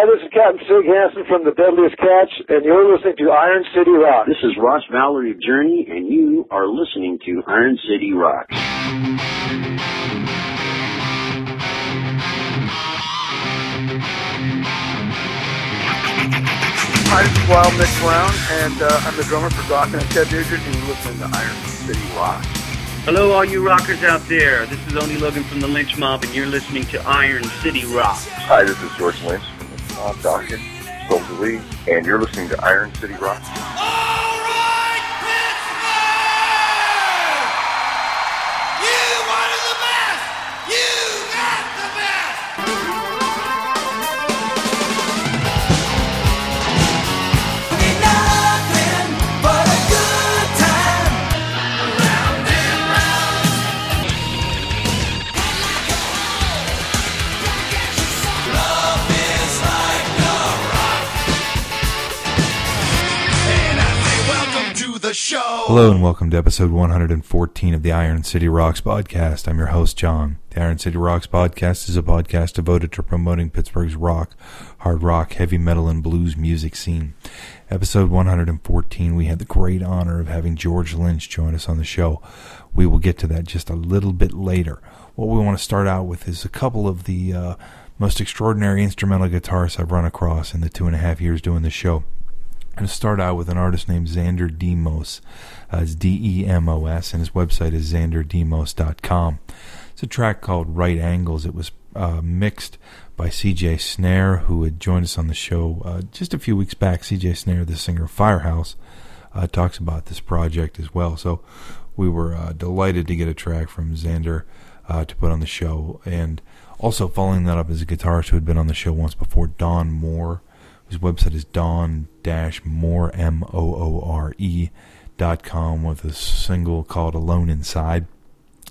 Hi, this is Captain Sig Hansen from the Deadliest Catch, and you're listening to Iron City Rock. This is Ross Valory of Journey, and you are listening to Iron City Rock. Hi, this is Wild Mick Brown, and uh, I'm the drummer for Dokken and Ted Nugent, and you're listening to Iron City Rock. Hello, all you rockers out there. This is Oni Logan from the Lynch Mob, and you're listening to Iron City Rock. Hi, this is George Lynch Mob Dokken, Soldier Lee, and you're listening to Iron City Rock. Oh! Hello and welcome to episode 114 of the Iron City Rocks podcast. I'm your host, John. The Iron City Rocks podcast is a podcast devoted to promoting Pittsburgh's rock, hard rock, heavy metal, and blues music scene. Episode 114, we had the great honor of having George Lynch join us on the show. We will get to that just a little bit later. What we want to start out with is a couple of the uh, most extraordinary instrumental guitarists I've run across in the two and a half years doing the show. Going to start out with an artist named Xander Demos. Uh, it's D E M O S, and his website is xanderdemos.com. It's a track called Right Angles. It was uh, mixed by CJ Snare, who had joined us on the show uh, just a few weeks back. CJ Snare, the singer of Firehouse, uh, talks about this project as well. So we were uh, delighted to get a track from Xander uh, to put on the show. And also following that up is a guitarist who had been on the show once before, Don Moore. His website is dot com with a single called Alone Inside.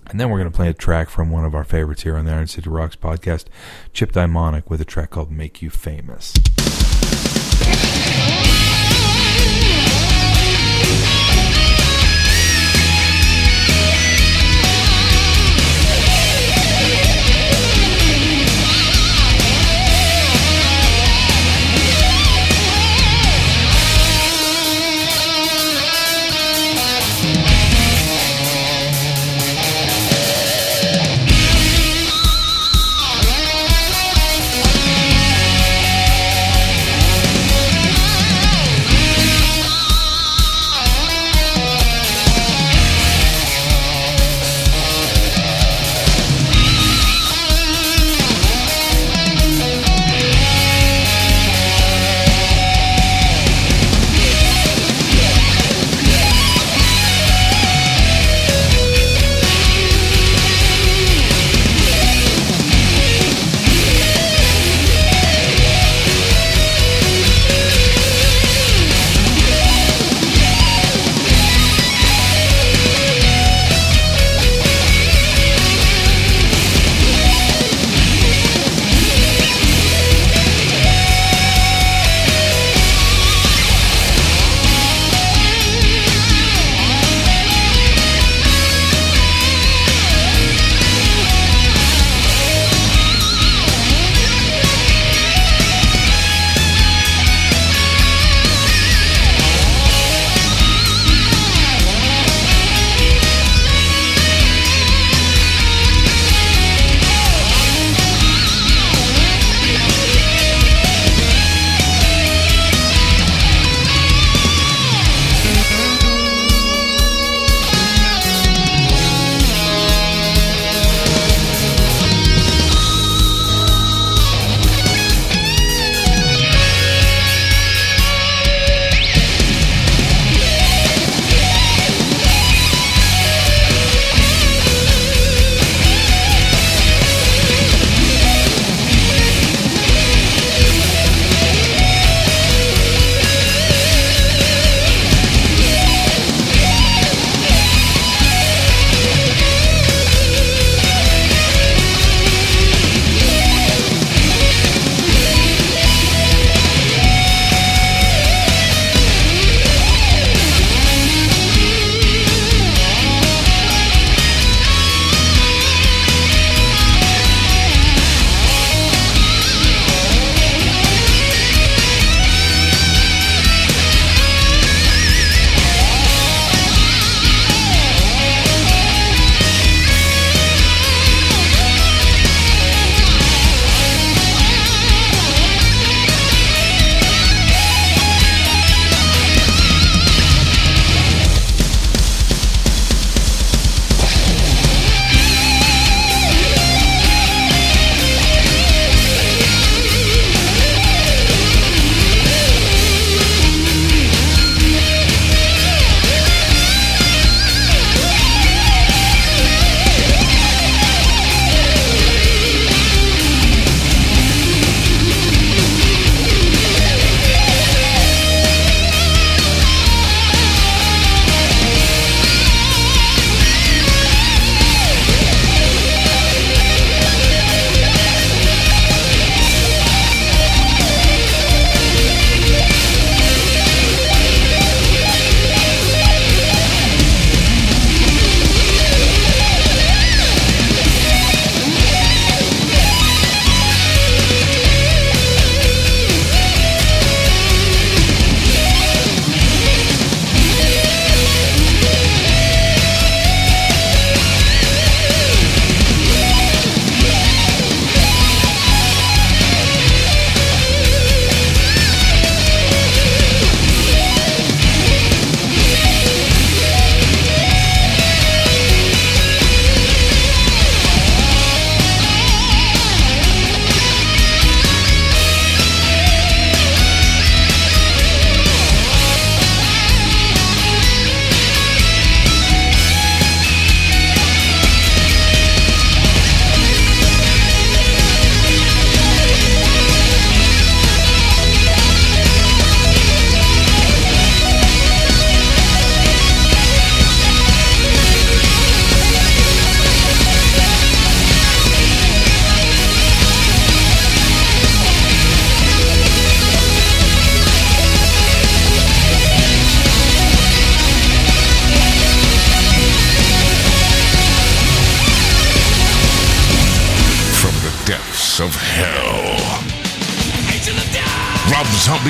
And then we're going to play a track from one of our favorites here on the Iron City Rocks podcast, Chip Daimonic, with a track called Make You Famous.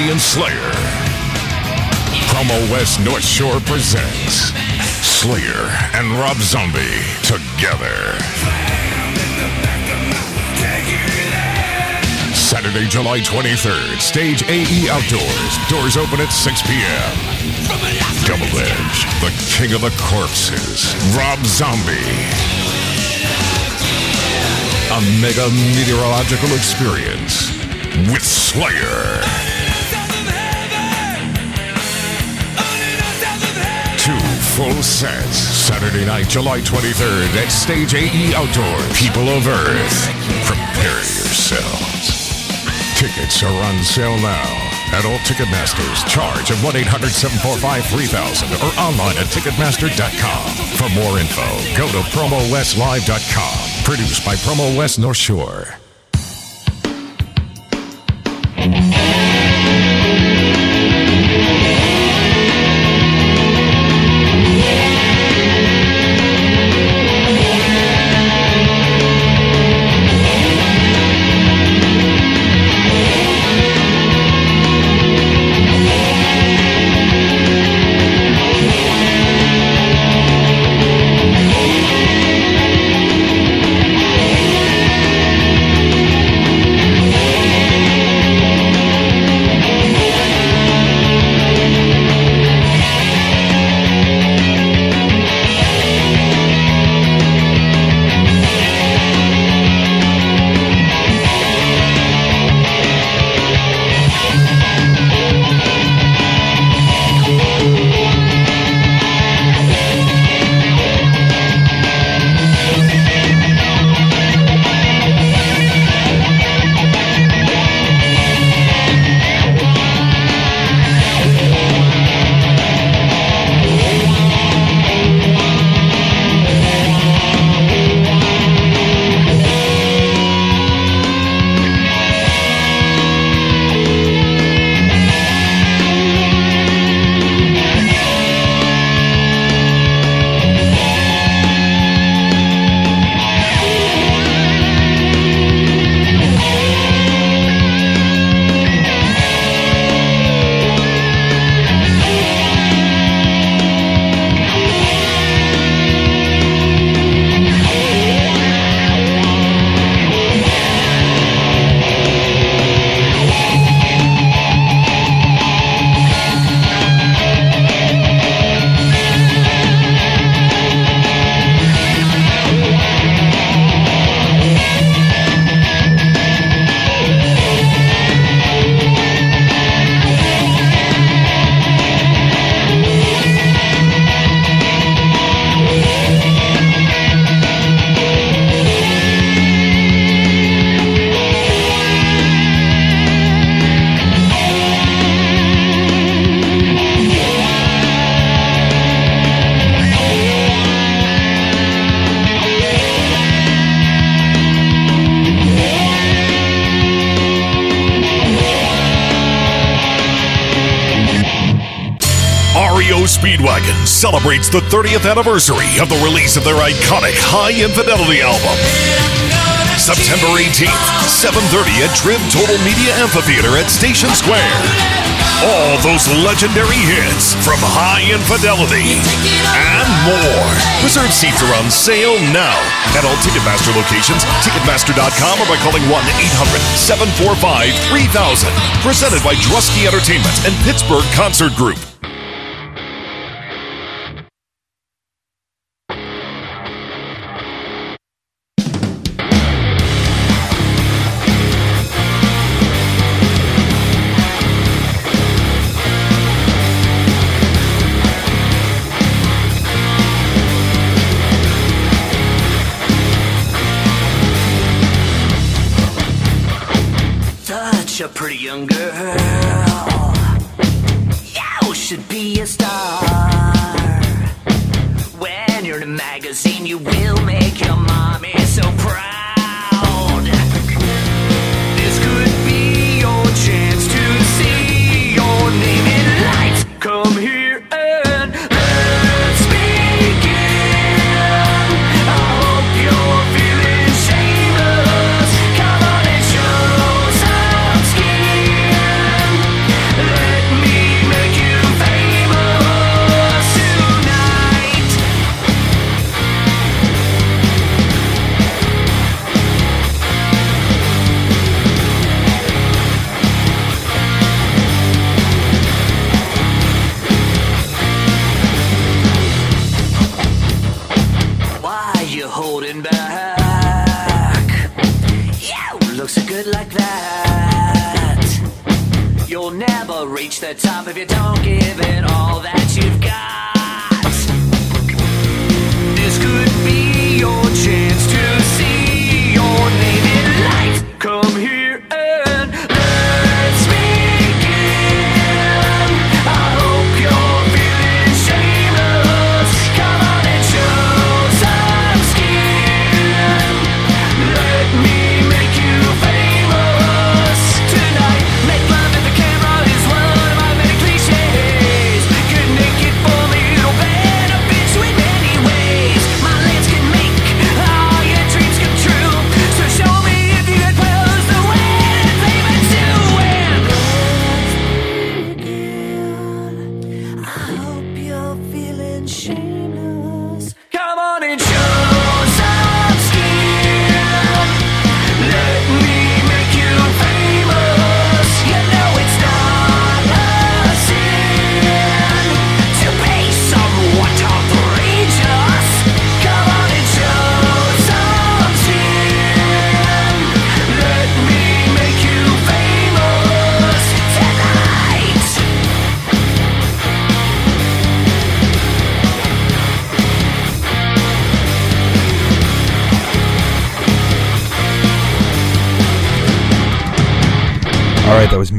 And Slayer. Promo West North Shore presents Slayer and Rob Zombie together. Saturday, July 23rd, Stage AE Outdoors. Doors open at 6 p.m. Double Edge, the king of the corpses, Rob Zombie. A mega meteorological experience with Slayer. Full sets. Saturday night, July 23rd at Stage AE Outdoors. People of Earth, prepare yourselves. Tickets are on sale now at all Ticketmasters. Charge of 1 800 745 3000 or online at Ticketmaster.com. For more info, go to PromoWestLive.com. Produced by Promo West North Shore. Celebrates the 30th anniversary of the release of their iconic Hi Infidelity album. September 18th, 7:30 at Trib Total Media Amphitheater at Station Square. All those legendary hits from Hi Infidelity and more. Reserve seats are on sale now at all Ticketmaster locations, Ticketmaster.com, or by calling 1-800-745-3000. Presented by Drusky Entertainment and Pittsburgh Concert Group.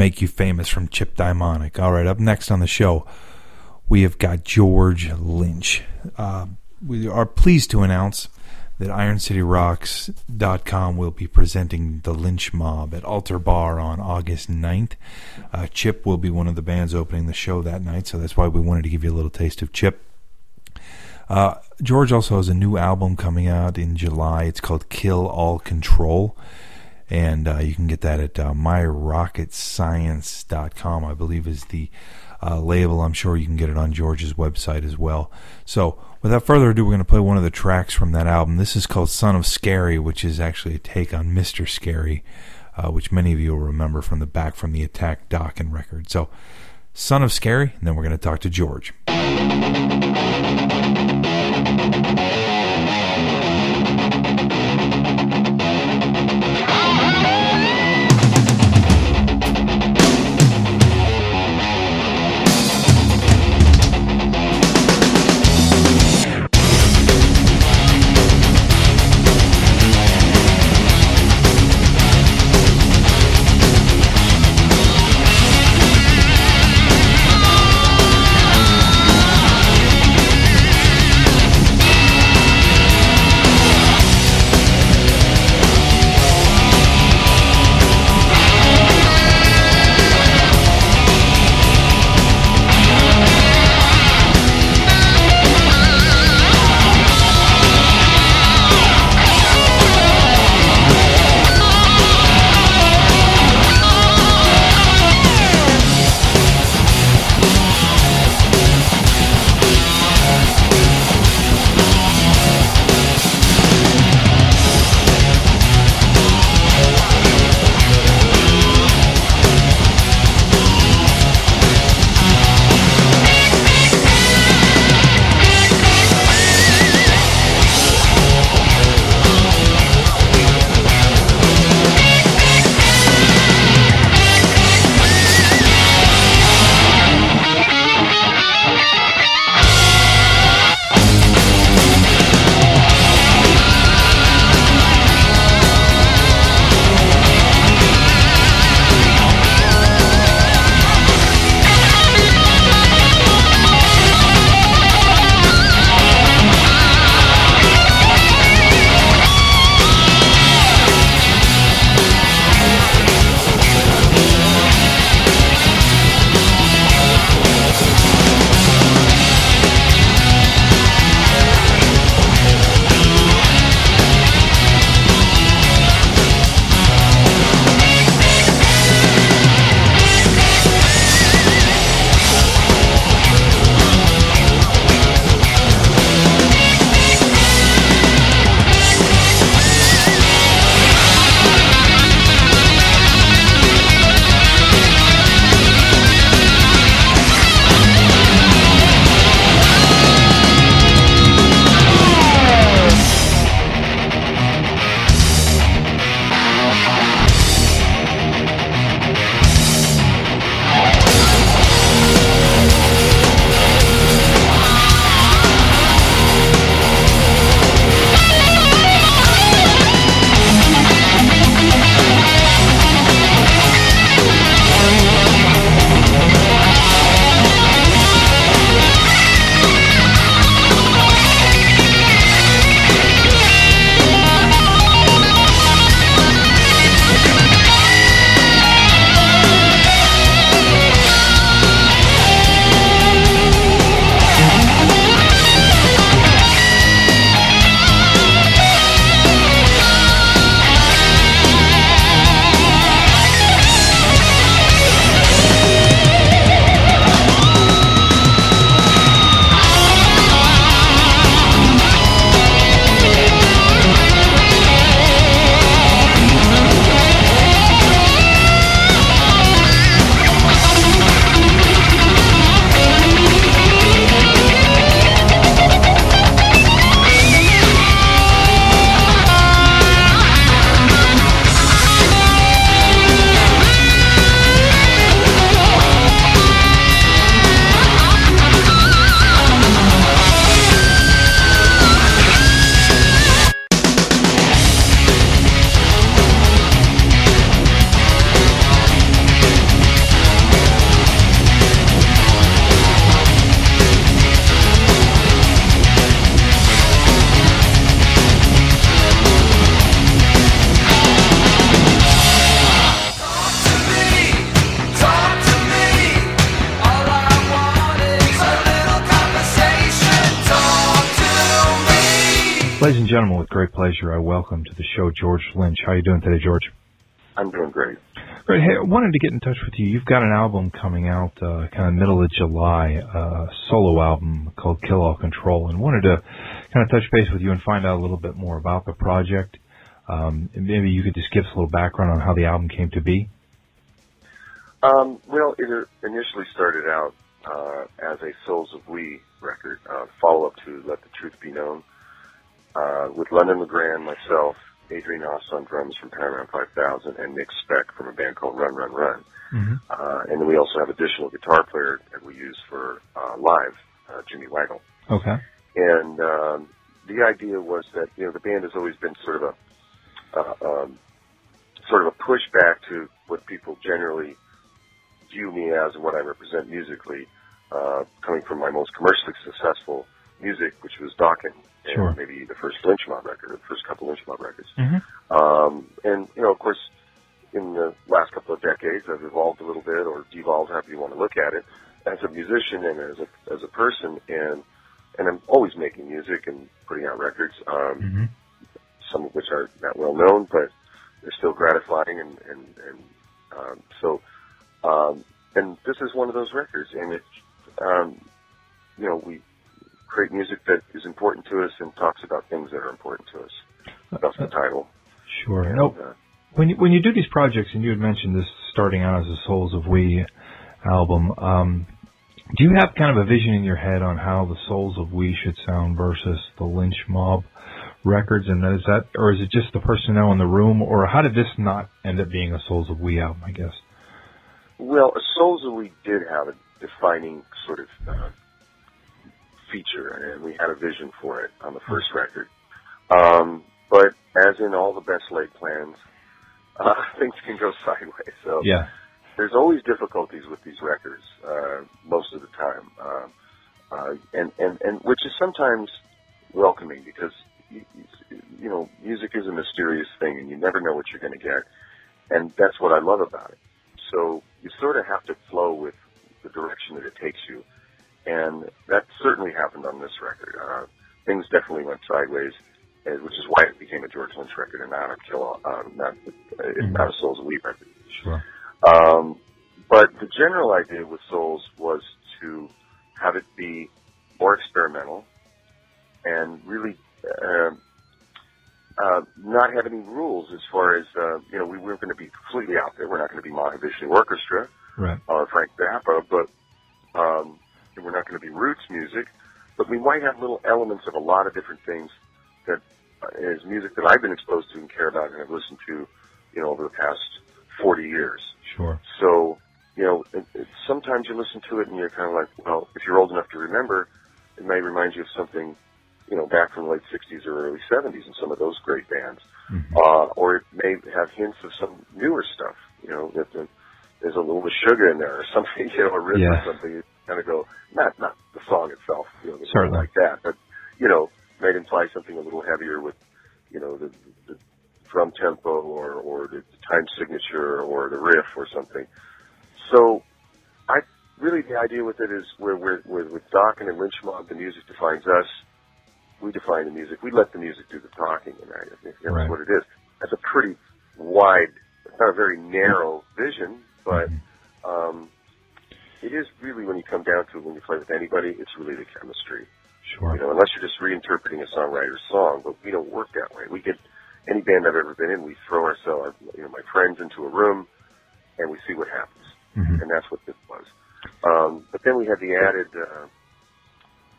Make You Famous from Chip Daimonic. All right, up next on the show, we have got George Lynch. Uh, we are pleased to announce that IronCityRocks.com will be presenting the Lynch Mob at Altar Bar on August 9th. Uh, Chip will be one of the bands opening the show that night, so that's why we wanted to give you a little taste of Chip. Uh, George also has a new album coming out in July. It's called Kill All Control and uh, you can get that at uh, myrocketscience.com i believe is the uh, label. I'm sure you can get it on george's website as well. So without further ado we're going to play one of the tracks from that album. This is called son of scary which is actually a take on mr scary uh, which many of you will remember from the Back for the Attack doc and record. So son of scary and then we're going to talk to george Ladies and gentlemen, with great pleasure, I welcome to the show George Lynch. How are you doing today, George? I'm doing great. Great. Hey, I wanted to get in touch with you. You've got an album coming out uh, kind of middle of July, uh, solo album called Kill All Control, and wanted to kind of touch base with you and find out a little bit more about the project. Um, maybe you could just give us a little background on how the album came to be. Um, well, it initially started out uh, as a Souls of We record, uh, follow up to Let the Truth Be Known, uh, with London LeGrand, myself, Adrian Haas on drums from Paramount 5000, and Nick Speck from a band called Run Run Run. Mm-hmm. Uh, and then we also have additional guitar player that we use for uh, live, uh, Jimmy Waggle. Okay. And um, the idea was that you know the band has always been sort of a uh, um, sort of a pushback to what people generally view me as and what I represent musically, uh, coming from my most commercially successful music, which was and Sure. maybe the first Lynch Mob record, or the first couple Lynch Mob records. Mm-hmm. Um, and you know, of course, in the last couple of decades, I've evolved a little bit, or devolved, however you want to look at it, as a musician and as a as a person, and and I'm always making music and putting out records. Um, Mm-hmm. some of which are not well known, but they're still gratifying, and and and um, so, um, and this is one of those records, and it, um, you know, we create music that is important to us and talks about things that are important to us. That's the title. Sure. And, No, uh, when you, when you do these projects, and you had mentioned this starting out as a Souls of We album, um, do you have kind of a vision in your head on how the Souls of We should sound versus the Lynch Mob records? And is that, or is it just the personnel in the room, or how did this not end up being a Souls of We album? I guess. Well, Souls of We did have a defining sort of uh, feature, and we had a vision for it on the first record. Um, but as in all the best laid plans, uh, things can go sideways. So Yeah. there's always difficulties with these records uh, most of the time, uh, uh, and and and which is sometimes welcoming because you, you know music is a mysterious thing, and you never know what you're going to get, and that's what I love about it. So you sort of have to flow with the direction that it takes you, and that certainly happened on this record. Uh, things definitely went sideways, which is why it became a George Lynch record and not a Kill, uh, not uh, not a Souls of We record. Sure. Um, but the general idea with Souls was to have it be more experimental and really uh, uh, not have any rules as far as, uh, you know, we weren't going to be completely out there. We're not going to be Mahavishnu Orchestra Right. or Frank Zappa, but um, and we're not going to be roots music. But we might have little elements of a lot of different things that uh, music that I've been exposed to and care about and have listened to, you know, over the past 40 years. Sure. So, you know, it, it, sometimes you listen to it and you're kind of like, well, if you're old enough to remember, it may remind you of something, you know, back from the late 60s or early 70s and some of those great bands. Mhm. Uh, or it may have hints of some newer stuff, you know, that the, there's a little bit of sugar in there or something, you know, a riff Yeah. or something. Kind of go, not, not the song itself, you know, Certainly. like that, but, you know, might imply something a little heavier with, you know, the, the drum tempo or, or the time signature or the riff or something. So, I really the idea with it is where we're, we're with Dokken and Lynch Mob, the music defines us. We define the music. We let the music do the talking, and I think that's Right. what it is. That's a pretty wide. It's not a very narrow vision, but Mhm. um, it is really when you come down to it, when you play with anybody, it's really the chemistry. Sure. You know, unless you're just reinterpreting a songwriter's song, but we don't work that way. We get any band I've ever been in, we throw ourselves, you know, my friends into a room, and we see what happens, Mhm. and that's what this was. Um, but then we had the added uh,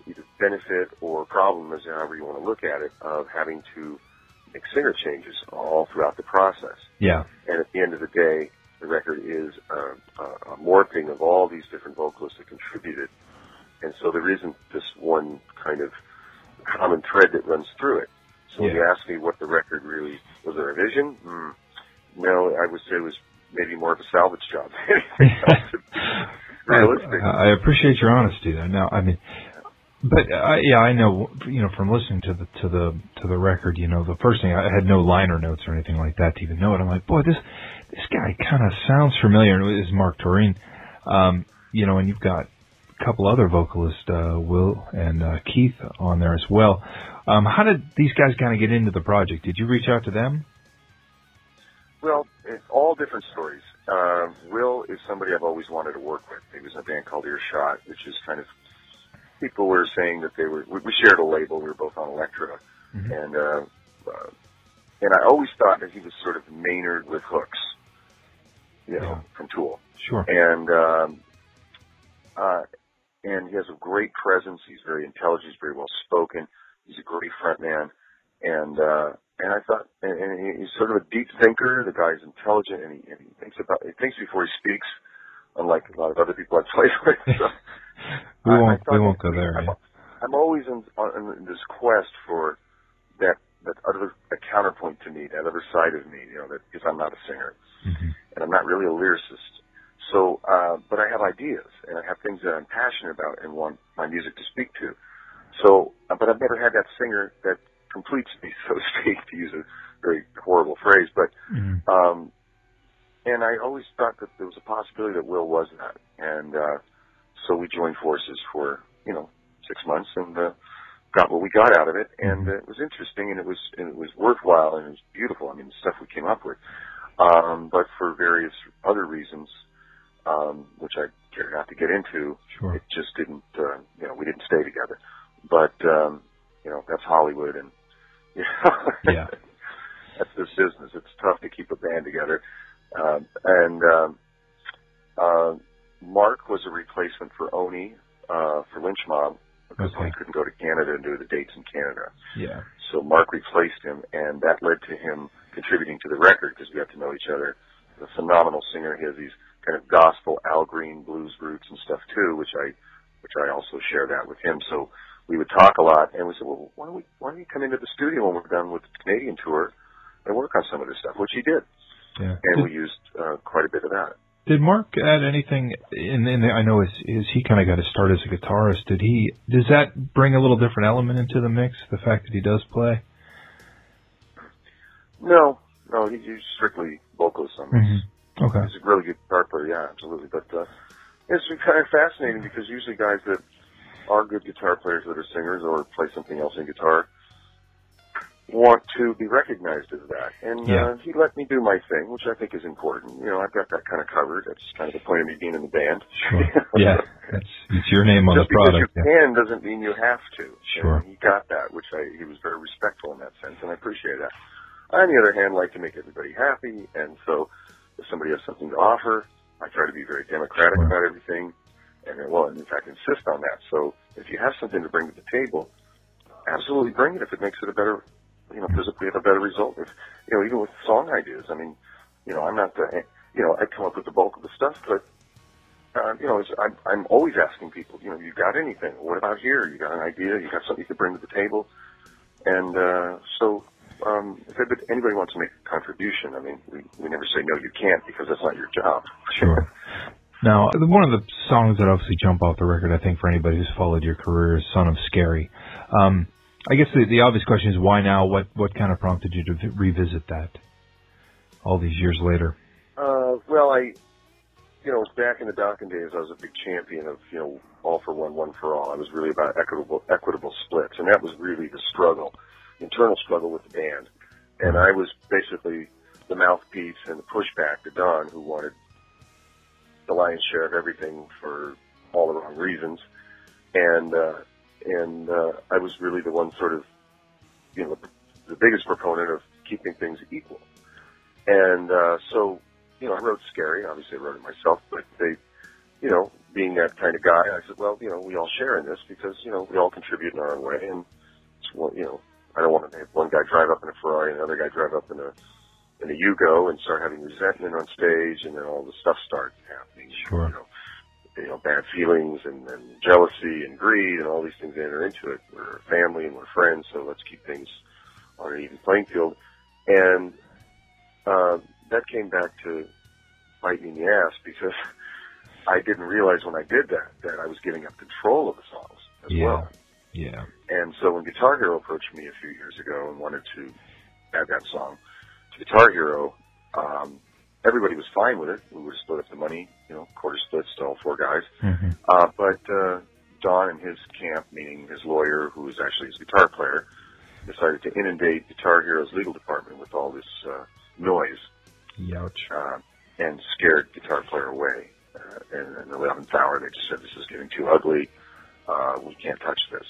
either benefit or problem, as however you want to look at it, of having to make singer changes all throughout the process. Yeah. And at the end of the day, the record is uh, a, a morphing of all these different vocalists that contributed. And so there isn't this one kind of common thread that runs through it. So when you ask me what the record really was there a vision? Hmm. No, I would say it was maybe more of a salvage job. than anything else. Realistic. I, I appreciate your honesty there. Now, I mean, but uh, yeah, I know, you know, from listening to the to the to the record, you know, the first thing I had no liner notes or anything like that to even know it. I'm like, boy, this this guy kind of sounds familiar. Was Mark Torien, um, you know, and you've got a couple other vocalists, uh, Will and uh, Keith, on there as well. Um, how did these guys kind of get into the project? Did you reach out to them? Well, it's all different stories. Uh, Will is somebody I've always wanted to work with. He was in a band called Earshot, which is kind of people were saying that they were. We, shared a label. We were both on Elektra, Mhm. and uh, uh, and I always thought that he was sort of Maynard with hooks, you know, Yeah. from Tool. Sure. And um, uh, and he has a great presence. He's very intelligent. He's very well spoken. He's a great front man. And uh, and I thought, and, and he's sort of a deep thinker. The guy's intelligent, and he, and he thinks about he thinks before he speaks, unlike a lot of other people I've played with. So We I- I won't. thought We won't go there. I'm, yeah. I'm always in, on, in this quest for that that other a counterpoint to me, that other side of me. You know, that because I'm not a singer Mhm. and I'm not really a lyricist. So, uh, but I have ideas and I have things that I'm passionate about and want my music to speak to. So, uh, but I've never had that singer that completes me, so to speak, to use a very horrible phrase. But, Mhm. um, and I always thought that there was a possibility that Will was that. And, uh, so we joined forces for, you know, six months and, uh, got what we got out of it. And uh, it was interesting and it was, and it was worthwhile and it was beautiful. I mean, the stuff we came up with. Um, but for various other reasons, um, which I care not to get into, Sure. it just didn't, uh, you know, we didn't stay together. But, um, you know, that's Hollywood and, you know, Yeah. that's this business. It's tough to keep a band together. Um, and, um, uh, Mark was a replacement for Oni, uh, for Lynch Mob because Okay. he couldn't go to Canada and do the dates in Canada. Yeah. So Mark replaced him, and that led to him contributing to the record because we got to know each other. A phenomenal singer. He has these kind of gospel Al Green blues roots and stuff too, which I, which I also share that with him. So we would talk a lot, and we said, well, why don't we, why don't you come into the studio when we're done with the Canadian tour and work on some of this stuff, which he did, Yeah. and we used uh, quite a bit of that. Did Mark add anything in? in the, I know is is he kind of got to start as a guitarist. Did he? Does that bring a little different element into the mix? The fact that he does play. No, no, he, he's strictly vocalist on this. Mm-hmm. Okay. He's a really good guitar player, yeah, absolutely. But uh, it's been kind of fascinating because usually guys that are good guitar players that are singers or play something else in guitar want to be recognized as that. And Yeah. uh, he let me do my thing, which I think is important. You know, I've got that kind of covered. That's kind of the point of me being in the band. Sure. Yeah. That's it's your name on Just the because product. you Yeah. can doesn't mean you have to. Sure. And he got that, which I he was very respectful in that sense, and I appreciate that. I, on the other hand, like to make everybody happy, and so if somebody has something to offer, I try to be very democratic Sure. about everything, and uh, well, in fact, insist on that. So if you have something to bring to the table, absolutely bring it if it makes it a better, you know, we have a better result, if you know, even with song ideas, I mean, you know, I'm not the, you know, I come up with the bulk of the stuff, but uh, you know, it's, I'm, I'm always asking people, you know, you got anything? What about here? You got an idea? You got something you could bring to the table? And uh, so, um, if anybody- anybody wants to make a contribution, I mean, we, we never say no, you can't because that's not your job. Sure. Now, one of the songs that obviously jump off the record, I think, for anybody who's followed your career is "Son of Scary." Um, I guess the, the obvious question is why now? What what kind of prompted you to vi- revisit that all these years later? Uh, well, I, you know, back in the Dokken days, I was a big champion of, you know, all for one, one for all. I was really about equitable, equitable splits, and that was really the struggle, internal struggle with the band. And I was basically the mouthpiece and the pushback to Don, who wanted the lion's share of everything for all the wrong reasons. And, uh, and, uh, I was really the one sort of, you know, the, the biggest proponent of keeping things equal. And, uh, so, you know, I wrote Scary. Obviously, I wrote it myself, but they, you know, being that kind of guy, I said, well, you know, we all share in this because, you know, we all contribute in our own way. And, it's, one- you know, I don't want to have one guy drive up in a Ferrari and another guy drive up in a, in a Yugo and start having resentment on stage and then all the stuff starts happening. Sure. You know, you know, bad feelings and, and jealousy and greed and all these things enter into it. We're family and we're friends, so let's keep things on an even playing field. And, uh, that came back to bite me in the ass because I didn't realize when I did that that I was giving up control of the songs as Yeah. well. Yeah. And so when Guitar Hero approached me a few years ago and wanted to add that song to Guitar Hero, um, everybody was fine with it. We would split up the money, you know, quarter splits to all four guys. Mhm. Uh, but uh, Don and his camp, meaning his lawyer, who was actually his guitar player, decided to inundate Guitar Hero's legal department with all this uh, noise Youch. uh, and scared Guitar Player away. Uh, and in the 11th hour, they just said, this is getting too ugly. Uh, we can't touch this.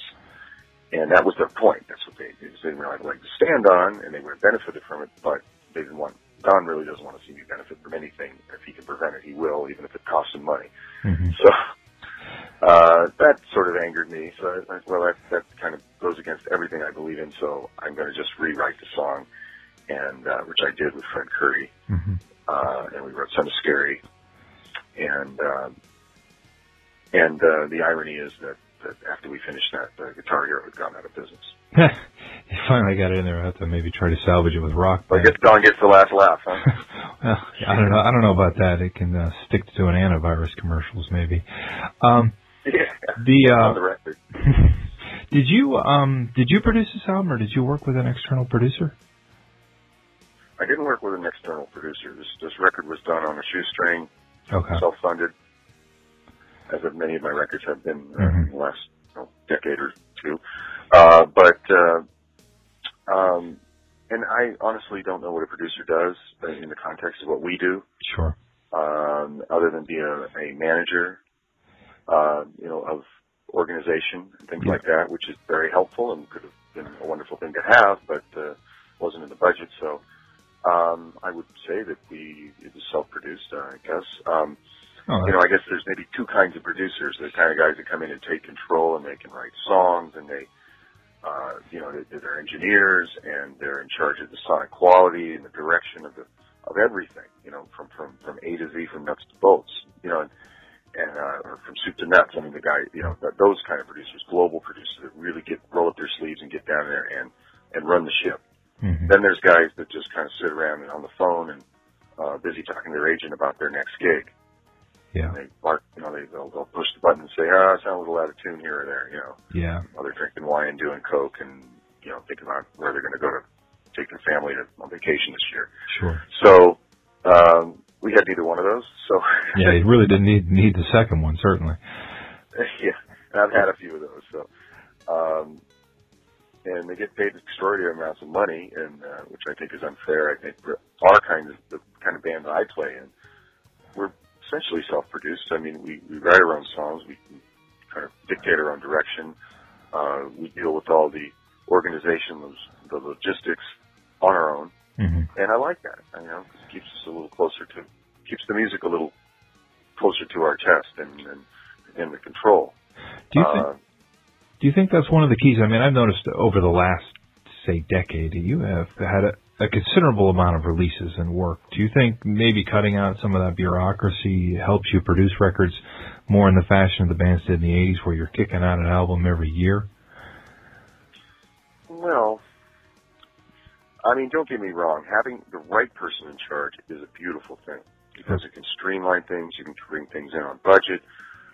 And that was their point. That's what they, they didn't really have a leg to stand on, and they would have benefited from it, but they didn't want, Don really doesn't want to see me benefit from anything. If he can prevent it, he will, even if it costs him money. Mhm. So uh, that sort of angered me. So I, I, well, that, that kind of goes against everything I believe in. So I'm going to just rewrite the song, and uh, which I did with Fred Coury, Mhm. uh, and we wrote "Son of Scary." And um, and uh, the irony is that after we finished that, the Guitar Hero had gone out of business. you finally got it in there. I have to maybe try to salvage it with rock. But I Band. guess Don gets the last laugh, huh? well, I don't know. I don't know about that. It can uh, stick to an antivirus commercials, maybe. Um, yeah. the on the uh, record. did you um did you produce this album or did you work with an external producer? I didn't work with an external producer. This this record was done on a shoestring, Okay. self-funded, as of many of my records have been uh, Mhm. in the last you know, decade or two. Uh, but uh, um, and I honestly don't know what a producer does in the context of what we do, Sure. um, other than be a, a manager, uh, you know, of organization and things Yeah. like that, which is very helpful and could have been a wonderful thing to have, but uh, wasn't in the budget. So um, I would say that we it was self-produced, uh, I guess. Um, Oh, you know, I guess there's maybe two kinds of producers. The kind of guys that come in and take control and they can write songs and they, uh, you know, they- they're engineers and they're in charge of the sonic quality and the direction of the of everything. You know, from from from A to Z, from nuts to bolts. You know, and, and uh, or from soup to nuts. I mean, the guy, you know, th- those kind of producers, global producers that really get roll up their sleeves and get down there and and run the ship. Mhm. Then there's guys that just kind of sit around and on the phone and uh, busy talking to their agent about their next gig. Yeah. They bark, you know, they, they'll, they'll push the button and say, ah, I sound a little out of tune here or there, you know. Yeah. While they're drinking wine, and doing coke, and, you know, thinking about where they're going to go to take their family to, on vacation this year. Sure. So, um, we had neither one of those. So, Yeah, you really didn't need need the second one, certainly. yeah, and I've had a few of those. So, um, and they get paid extraordinary amounts of money, and uh, which I think is unfair. I think for our kind of the kind of band that I play in, we're essentially self-produced. I mean, we, we write our own songs, we, kind of dictate our own direction. Uh, we deal with all the organization, the, logistics on our own, hmm and I like that. You know, 'cause it keeps us a little closer to, keeps the music a little closer to our chest and and, and the control. Do you think Uh, Do you think that's one of the keys? I mean, I've noticed over the last, say, decade, you have had a, a considerable amount of releases and work. Do you think maybe cutting out some of that bureaucracy helps you produce records more in the fashion of the bands did in the 80s where you're kicking out an album every year? Well, I mean, don't get me wrong. Having the right person in charge is a beautiful thing because it can streamline things. You can bring things in on budget.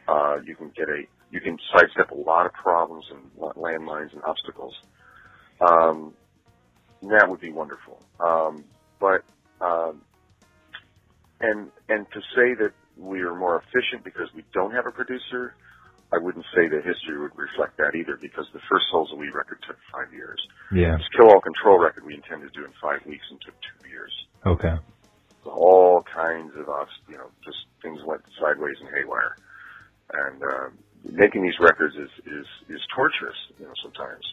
Uh, you can get a, you can sidestep a lot of problems and landmines and obstacles. Um, that would be wonderful. Um, but, um, and, and to say that we are more efficient because we don't have a producer, I wouldn't say that history would reflect that either because the first Souls of We record took five years. Yeah. This Kill All Control record we intended to do in five weeks and took two years. Okay. All kinds of, obst- you know, just things went sideways and haywire. And, uh, making these records is, is, is torturous, you know, sometimes.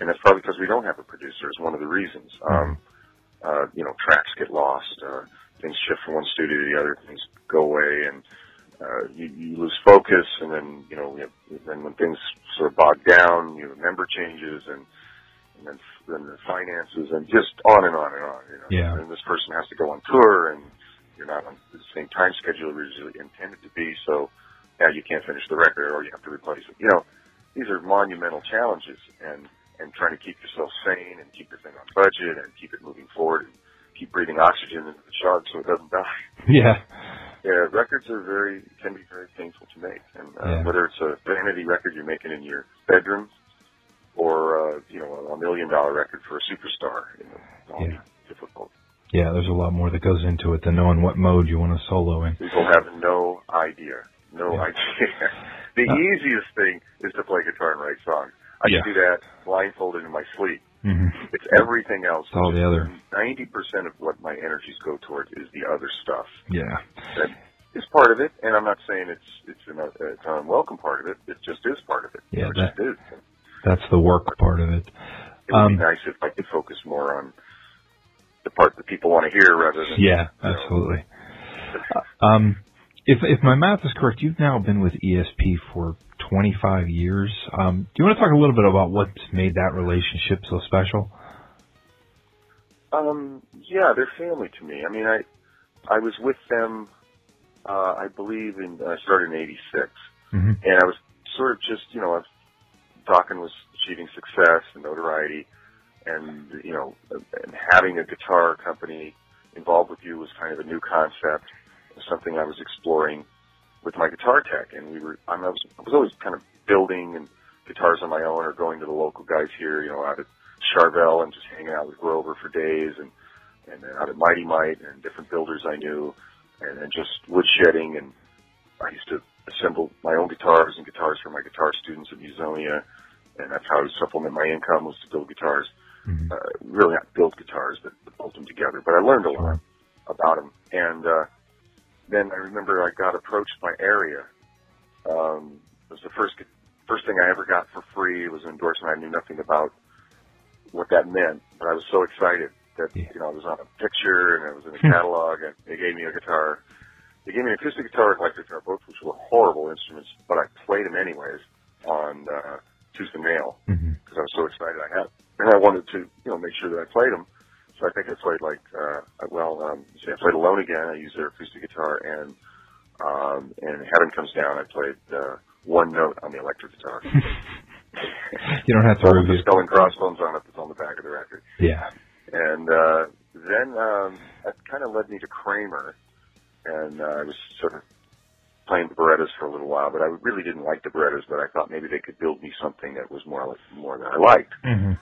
And that's probably because we don't have a producer is one of the reasons. Um, uh, you know, tracks get lost, uh, things shift from one studio to the other, things go away and, uh, you, you lose focus and then, you know, we have, then when things sort of bog down, you know, member changes and, and then, then the finances and just on and on and on, you know. Yeah. And this person has to go on tour and you're not on the same time schedule originally intended to be, so now you can't finish the record or you have to replace it. You know, these are monumental challenges and, and trying to keep yourself sane and keep your thing on budget and keep it moving forward and keep breathing oxygen into the shark so it doesn't die. Yeah. Yeah, records are very can be very painful to make, and uh, Yeah. whether it's a vanity record you're making in your bedroom, or uh, you know a million dollar record for a superstar, you know, it's all Yeah. difficult. Yeah, there's a lot more that goes into it than knowing what mode you want to solo in. People have no idea. No Yeah. idea. the Uh, easiest thing is to play guitar and write songs. I Yeah. can do that blindfolded in my sleep. hmm It's everything else. It's all the other. Ninety percent of what my energies go towards is the other stuff. Yeah. That is part of it, and I'm not saying it's it's an, uh, it's an unwelcome part of it. It just is part of it. Yeah, it just is. That's the work part of it. It would Um, be nice if I could focus more on the part that people want to hear rather than Yeah, absolutely. Um, if if my math is correct, you've now been with ESP for 25 years. Um, do you want to talk a little bit about what's made that relationship so special? Um, yeah, they're family to me. I mean, I I was with them, uh, I believe, in I started in '86, Mhm. and I was sort of just, you know, I was, Dokken was achieving success and notoriety, and you know, and having a guitar company involved with you was kind of a new concept, something I was exploring with my guitar tech, and we were, I, mean, I was, I was always kind of building and guitars on my own or going to the local guys here, you know, out at Charvel and just hanging out with Grover for days and, and then out at Mighty Mite and different builders I knew and, and just woodshedding and I used to assemble my own guitars and guitars for my guitar students at Musonia and that's how I would supplement my income was to build guitars. Uh, really not build guitars, but build them together. But I learned a lot about them. And, uh, then I remember I got approached by Aria. Um, it was the first first thing I ever got for free. It was an endorsement I knew nothing about what that meant, but I was so excited that you know I was on a picture and I was in a catalog, and they gave me a guitar. They gave me an acoustic guitar and electric guitar, both which were horrible instruments, but I played them anyways on uh, tooth and nail because I was so excited I had, and I wanted to you know make sure that I played them. So I think I played like uh, well, um, see, I played Alone Again. I used their acoustic guitar, and um, and Heaven Comes Down. I played uh, one note on the electric guitar. You don't have to review. the skull and crossbones on it that's on the back of the record. Yeah. And uh, then um, that kind of led me to Kramer, and uh, I was sort of playing the Barettas for a little while, but I really didn't like the Barettas, but I thought maybe they could build me something that was more like more that I liked. hmm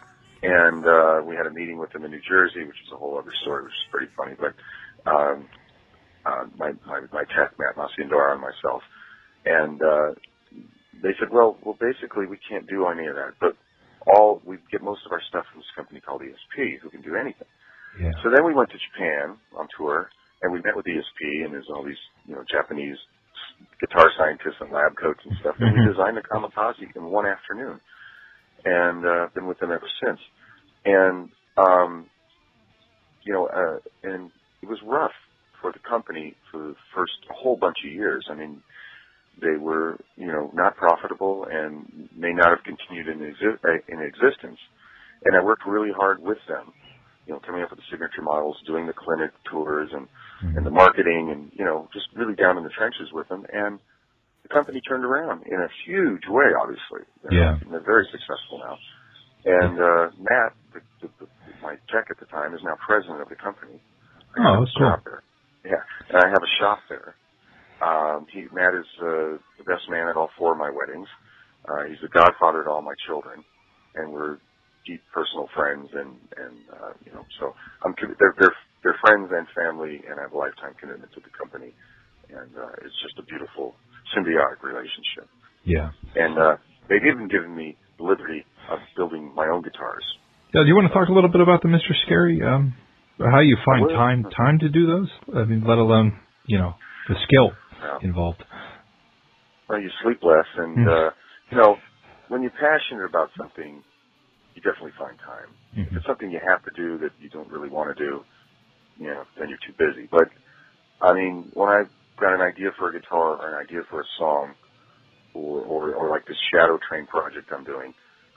And uh, we had a meeting with them in New Jersey, which is a whole other story, which is pretty funny. But um, uh, my, my my tech, Matt Masciandaro, and myself, and uh, they said, well, well, basically we can't do any of that, but all we get most of our stuff from this company called ESP, who can do anything. Yeah. So then we went to Japan on tour, and we met with ESP, and there's all these you know Japanese guitar scientists and lab coats and stuff, and we designed the Kamikaze in one afternoon, and uh, been with them ever since. And um, you know, uh, and it was rough for the company for the first whole bunch of years. I mean, they were, you know, not profitable and may not have continued in, exi- uh, in existence. And I worked really hard with them, you know, coming up with the signature models, doing the clinic tours and, and the marketing and, you know, just really down in the trenches with them. And company turned around in a huge way, obviously. They're, Yeah. They're very successful now. And, uh, Matt, the, the, the, my tech at the time, is now president of the company. I Oh, that's cool. there. Yeah. And I have a shop there. Um, he, Matt is uh, the best man at all four of my weddings. Uh, he's the godfather to all my children, and we're deep personal friends. And and uh, you know, so I'm they're they're they're friends and family, and I have a lifetime commitment to the company. And uh, it's just a beautiful symbiotic relationship. Yeah. And uh, they've even given me the liberty of building my own guitars. Yeah, do you want to talk a little bit about the Mr. Scary? Um, how you find time time to do those? I mean, let alone you know the skill Yeah. involved. well, you sleep less, and Mm. uh, you know, when you're passionate about something, you definitely find time. If Mhm. it's something you have to do that you don't really want to do, you know, then you're too busy. But I mean, when I've got an idea for a guitar or an idea for a song, or or, or like this Shadow Train project I'm doing,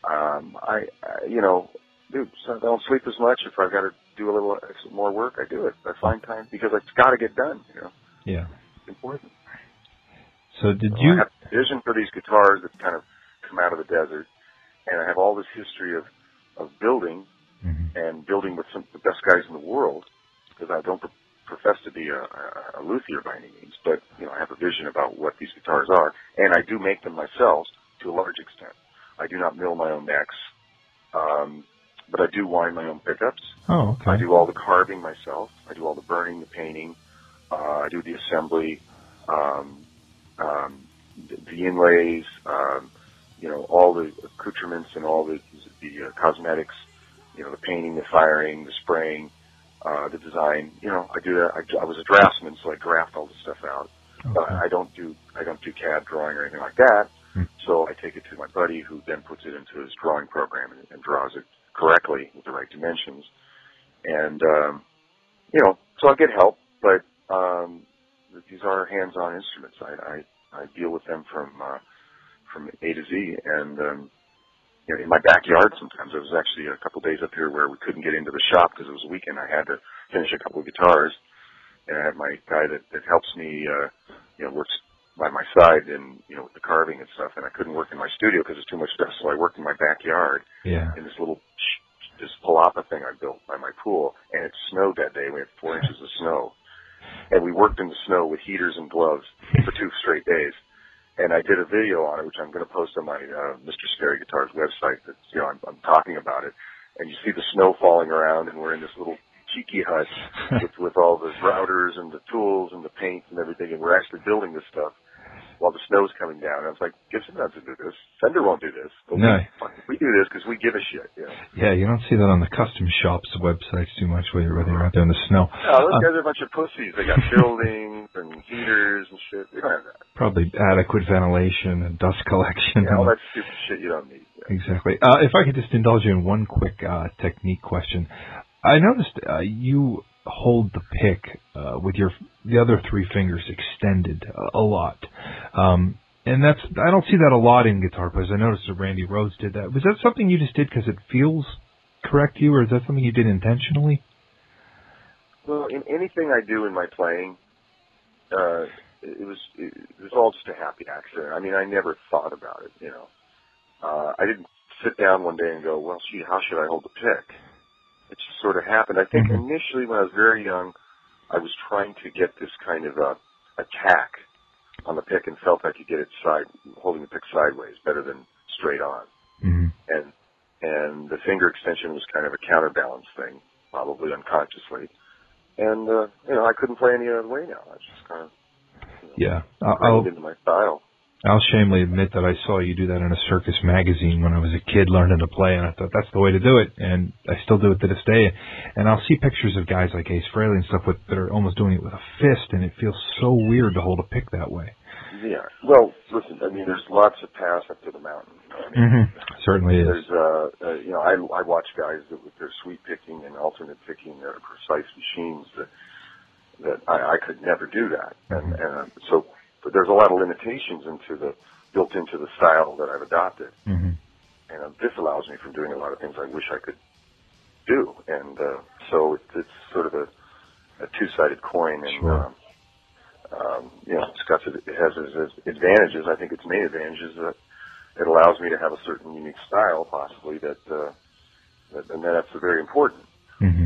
um, I, I you know, dude, so I don't sleep as much. If I've got to do a little more work, I do it. I find time because it's got to get done. You know, Yeah. it's important. So did So you? I have a vision for these guitars that kind of come out of the desert, and I have all this history of of building Mhm. and building with some of the best guys in the world because I don't profess to be a, a, a luthier by any means, but you know I have a vision about what these guitars are, and I do make them myself to a large extent. I do not mill my own necks. Um, but I do wind my own pickups. Oh, okay. I do all the carving myself. I do all the burning, the painting. Uh, I do the assembly, um, um, the, the inlays, um, you know, all the accoutrements and all the, the uh, cosmetics, you know, the painting, the firing, the spraying, uh, the design. You know, I do that. I, I was a draftsman, so I draft all the stuff out. But I don't do I don't do CAD drawing or anything like that. Hmm. So I take it to my buddy, who then puts it into his drawing program and, and draws it correctly with the right dimensions. And um, you know, so I get help, but um, these are hands-on instruments. I, I I deal with them from uh, from A to Z, and um, you know, in my backyard sometimes. There was actually a couple days up here where we couldn't get into the shop because it was a weekend. I had to finish a couple of guitars, and I have my guy that that helps me, uh, you know, works by my side and you know with the carving and stuff. And I couldn't work in my studio because it's too much dust, so I worked in my backyard Yeah. in this little this palapa thing I built by my pool, and it snowed that day. We had four inches of snow, and we worked in the snow with heaters and gloves for two straight days. And I did a video on it, which I'm going to post on my uh, Mr. Scary Guitars website. That's you know I'm, I'm talking about it, and you see the snow falling around, and we're in this little cheeky hut with with all the routers and the tools and the paint and everything, and we're actually building this stuff while the snow's coming down. I was like, Gibson doesn't do this. Fender won't do this. But No. we, we do this because we give a shit. You know? Yeah, you don't see that on the custom shops websites too much where you're, you're out there in the snow. No, those Uh, guys are a bunch of pussies. They got buildings and heaters and shit. They don't have that. probably adequate ventilation and dust collection. Yeah, all that stupid shit you don't need. Yeah. Exactly. Uh, if I could just indulge you in one quick uh, technique question, I noticed uh, you hold the pick uh, with your the other three fingers extended a, a lot, um, and that's I don't see that a lot in guitar players. I noticed that Randy Rhoads did that. Was that something you just did because it feels correct to you, or is that something you did intentionally? Well, in anything I do in my playing, uh, it was it, was all just a happy accident. I mean, I never thought about it. You know, uh, I didn't sit down one day and go, "Well, gee, how should I hold the pick?" It just sort of happened. I think Mhm. initially when I was very young, I was trying to get this kind of uh, attack on the pick and felt I could get it side holding the pick sideways better than straight on. Mm-hmm. and and the finger extension was kind of a counterbalance thing, probably unconsciously. And uh, you know, I couldn't play any other way now. I just kind of Yeah, I'll, ingrained I'll into my style. I'll shamelessly admit that I saw you do that in a circus magazine when I was a kid learning to play, and I thought that's the way to do it, and I still do it to this day. And I'll see pictures of guys like Ace Frehley and stuff with, that are almost doing it with a fist, and it feels so weird to hold a pick that way. Yeah. Well, listen. I mean, there's lots of paths up to the mountain. I mean? Mm-hmm. Certainly is. There's, uh, uh, you know, I I watch guys that with their sweep picking and alternate picking, their precise machines that that I, I could never do that. And and uh, so, but there's a lot of limitations into the built into the style that I've adopted. Mm-hmm. and uh, this allows me from doing a lot of things I wish I could do. And uh, so it's, it's sort of a, a two-sided coin, and Sure. um, um, you know, it's got it has its advantages. I think its main advantage is that it allows me to have a certain unique style, possibly that, uh, that and that's very important, Mm-hmm.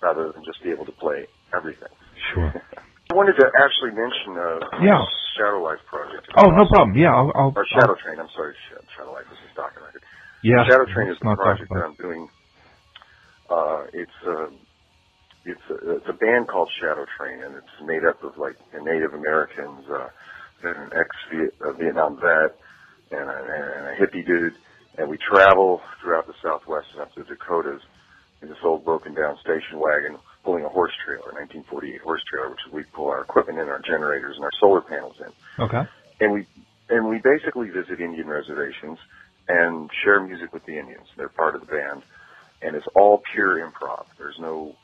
rather than just be able to play everything. Sure. I wanted to actually mention uh, Yeah. Shadow Life project. Oh, no problem. Yeah, I'll. I'll, Or Shadow Train. I'm sorry, Shadow Life is a stock record. yeah. Shadow Train is the project that I'm doing. Uh, it's a, it's a, it's a band called Shadow Train, and it's made up of like Native Americans, uh, and an ex-Vietnam vet, and a, and a hippie dude, and we travel throughout the Southwest and up to the Dakotas in this old broken down station wagon pulling a horse trailer, 1948 horse trailer, which we pull our equipment in, our generators, and our solar panels in Okay. and we and we basically visit Indian reservations and share music with the Indians. They're part of the band, and it's all pure improv. There's no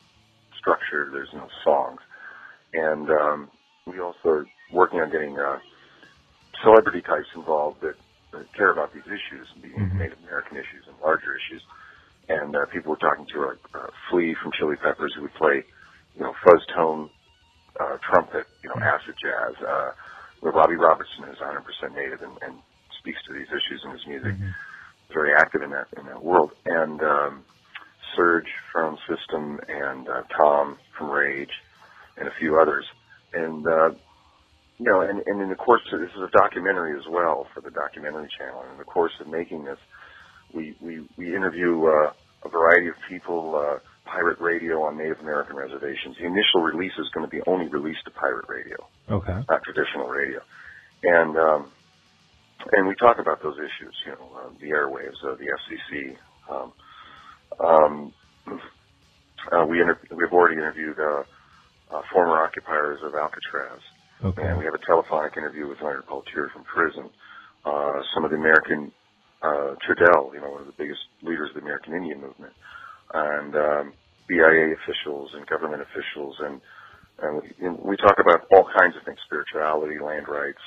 structure. There's no songs, and um, we also are working on getting uh, celebrity types involved that, that care about these issues, being Mhm. Native American issues and larger issues. And uh, people we're talking to are like uh, Flea from Chili Peppers, who would play, you know, fuzz tone uh, trumpet, you know, acid jazz. Uh, where Robbie Robertson is 100% native and, and speaks to these issues in his music. Very active in that in that world. And um, Serj from System and uh, Tom from Rage and a few others. And uh, you know, and, and in the course of this is a documentary as well for the documentary channel. And in the course of making this, we we we interview uh, a variety of people, uh, pirate radio on Native American reservations. The initial release is going to be only released to pirate radio, Okay. not traditional radio. And um, and we talk about those issues, you know, uh, the airwaves, uh, the FCC. Um, um, uh, we inter- we've already interviewed uh, uh, former occupiers of Alcatraz. Okay. And we have a telephonic interview with Leonard Peltier from prison. Uh, some of the American, uh, Trudell, you know, one of the biggest leaders of the American Indian movement, and um, BIA officials and government officials, and and we, know, we talk about all kinds of things: spirituality, land rights,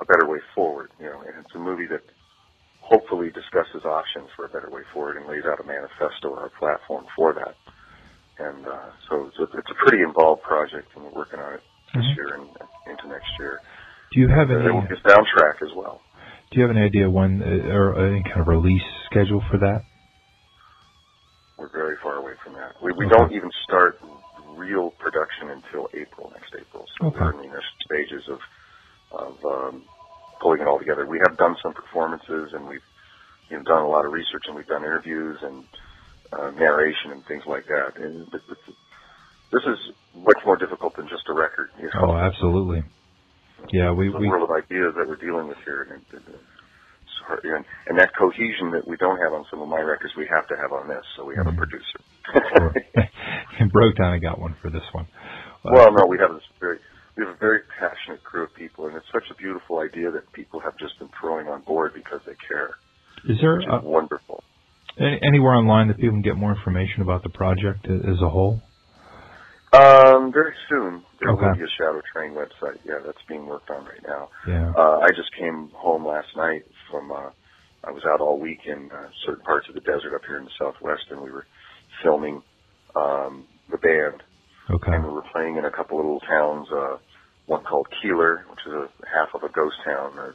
a better way forward. You know, and it's a movie that hopefully discusses options for a better way forward and lays out a manifesto or a platform for that. And uh, so it's a, it's a pretty involved project, and we're working on it this Mhm. year and into next year. Do you have And any? there will be a soundtrack as well. Do you have any idea when uh, or any kind of release schedule for that? We're very far away from that. We, we Okay. don't even start real production until April, next April. So Okay. we're in the initial stages of, of um, pulling it all together. We have done some performances and we've you know, done a lot of research and we've done interviews and uh, narration and things like that. And th- th- this is much more difficult than just a record. You know? Oh, absolutely. Yeah, we we world of ideas that we're dealing with here. And, and, hard- and, and that cohesion that we don't have on some of my records, we have to have on this. So we have Mhm. a producer. And broke down and got one for this one. Uh, Well, no, we have this very, we have a very passionate crew of people, and it's such a beautiful idea that people have just been throwing on board because they care, is there which is uh, wonderful. any, anywhere online that people can get more information about the project as a whole? Um, very soon there will be a Shadow Train website. Yeah, that's being worked on right now. Yeah. Uh, I just came home last night from. Uh, I was out all week in uh, certain parts of the desert up here in the southwest, and we were filming um, the band. Okay. and we were playing in a couple of little towns. Uh, one called Keeler, which is a half of a ghost town. Uh,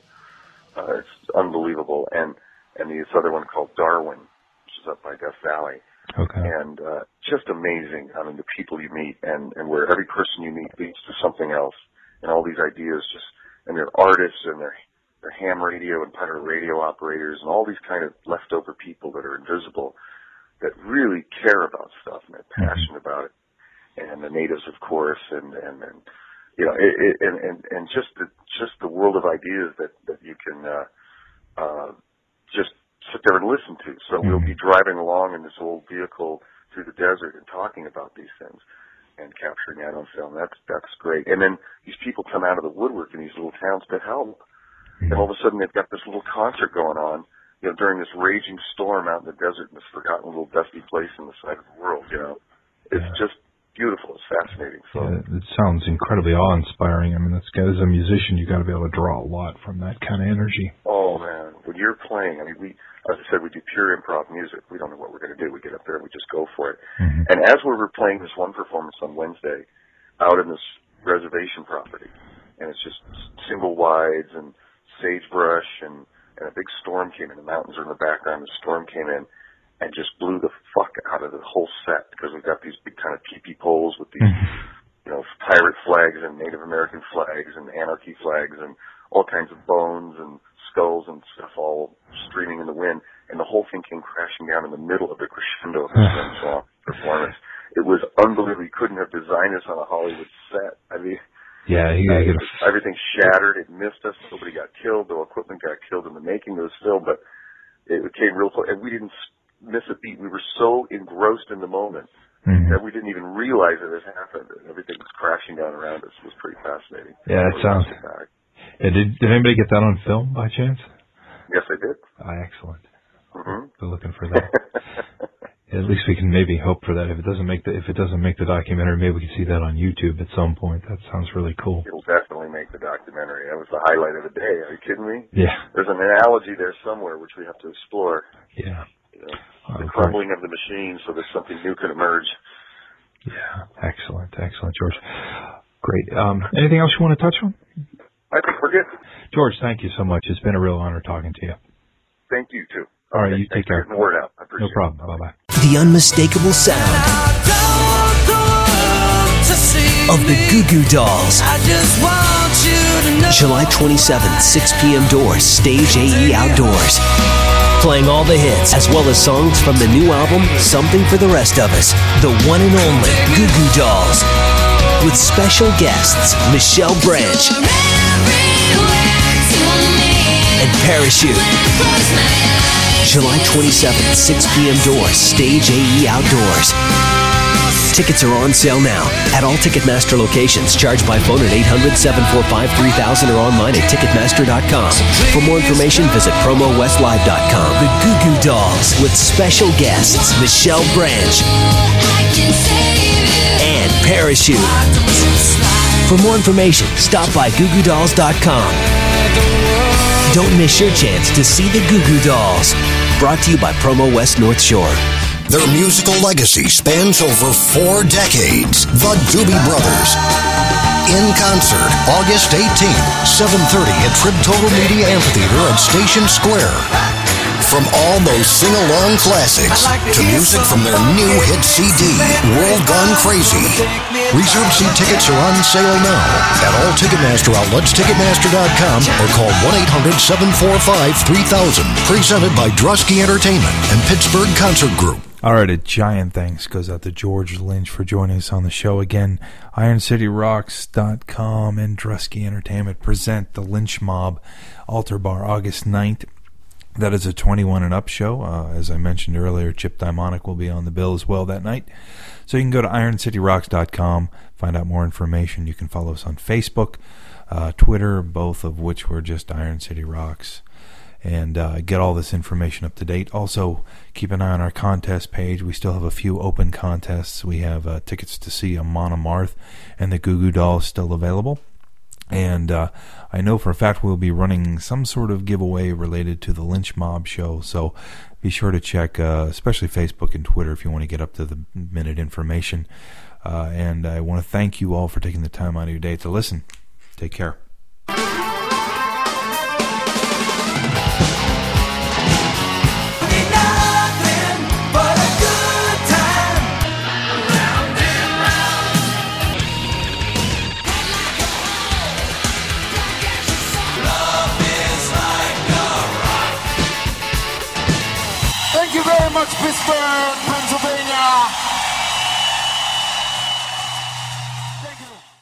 uh, it's unbelievable, and and this other one called Darwin, which is up by Death Valley, Okay. and uh, just amazing. I mean, the people you meet, and and where every person you meet leads to something else, and all these ideas just, and they're artists, and they're they're ham radio and pirate radio operators, and all these kind of leftover people that are invisible, that really care about stuff and they're passionate about it and the natives, of course, and and, and you know, it, it, and and and just the just the world of ideas that that you can uh, uh, just sit there and listen to. So we'll be driving along in this old vehicle through the desert and talking about these things and capturing that on film. That's that's great. And then these people come out of the woodwork in these little towns to help, and all of a sudden they've got this little concert going on. You know, during this raging storm out in the desert in this forgotten little dusty place in the side of the world. You know, it's just beautiful. It's fascinating. So Yeah, it sounds incredibly awe-inspiring. I mean, that's as a musician, you got to be able to draw a lot from that kind of energy. Oh man, when you're playing, I mean, we, as I said, we do pure improv music. We don't know what we're going to do. We get up there and we just go for it. Mhm. And as we were playing this one performance on Wednesday, out in this reservation property, and it's just single wides and sagebrush, and and a big storm came in. The mountains are in the background. The storm came in and just blew the fuck out of the whole set because we've got these big kind of teepee poles with these mm-hmm. you know, pirate flags and Native American flags and anarchy flags and all kinds of bones and skulls and stuff all streaming in the wind. And the whole thing came crashing down in the middle of the crescendo of the song performance. It was unbelievable. You couldn't have designed this on a Hollywood set. I mean, Yeah, you uh, got to get was- everything shattered. It missed us. Nobody got killed. No equipment got killed in the making of this film, but it came real close. And we didn't miss a beat. We were so engrossed in the moment Mhm. that we didn't even realize it had happened. Everything was crashing down around us. It was pretty fascinating. Yeah, We sounds-. Yeah, did did anybody get that on film by chance? Yes, I did. Ah, excellent. hmm We're looking for that. At least we can maybe hope for that. If it doesn't make the if it doesn't make the documentary, maybe we can see that on YouTube at some point. That sounds really cool. It'll definitely make the documentary. That was the highlight of the day. Are you kidding me? Yeah, There's an analogy there somewhere which we have to explore. yeah, You know, Oh, the great. crumbling of the machine so that something new can emerge. yeah. Excellent, excellent, George. Great. Um, anything else you want to touch on, I think we're good. George? Thank you so much. It's been a real honor talking to you. Thank you too. All right, Okay, you take thanks care. word out. No problem. Bye bye. The unmistakable sound of the Goo Goo Dolls. July 27th, 6 p.m. doors, Stage AE Outdoors. playing all the hits as well as songs from the new album Something for the Rest of Us. The one and only Goo Goo Dolls. With special guests Michelle Branch and Parachute. July 27th, 6 p.m. doors, Stage AE Outdoors. Tickets are on sale now at all Ticketmaster locations. Charged by phone at 800 745 3000 or online at Ticketmaster.com. For more information, visit PromoWestLive.com. The Goo Goo Dolls with special guests Michelle Branch and Parachute. For more information, stop by GooGooDolls.com. Don't miss your chance to see the Goo Goo Dolls. Brought to you by Promo West North Shore. Their musical legacy spans over four decades. The Doobie Brothers. In concert, August 18th, 7.30 at Trib Total Media Amphitheater at Station Square. From all those sing-along classics to music from their new hit CD, World Gone Crazy. Reserve seat tickets are on sale now at all Ticketmaster outlets, Ticketmaster.com, or call 1-800-745-3000. Presented by Drusky Entertainment and Pittsburgh Concert Group. All right, a giant thanks goes out to George Lynch for joining us on the show again. IronCityRocks.com and Drusky Entertainment present the Lynch Mob Altar Bar August 9th. That is a 21 and up show. Uh, as I mentioned earlier, Chip Dimonic will be on the bill as well that night. So you can go to IronCityRocks.com, find out more information. You can follow us on Facebook, uh, Twitter, both of which were just Iron City Rocks and uh, get all this information up to date. Also, keep an eye on our contest page. We still have a few open contests. We have uh, tickets to see Amon Amarth and the Goo Goo Dolls still available. And uh, I know for a fact we'll be running some sort of giveaway related to the Lynch Mob show. So be sure to check, uh, especially Facebook and Twitter, if you want to get up to the minute information. Uh, and I want to thank you all for taking the time out of your day to listen. Take care.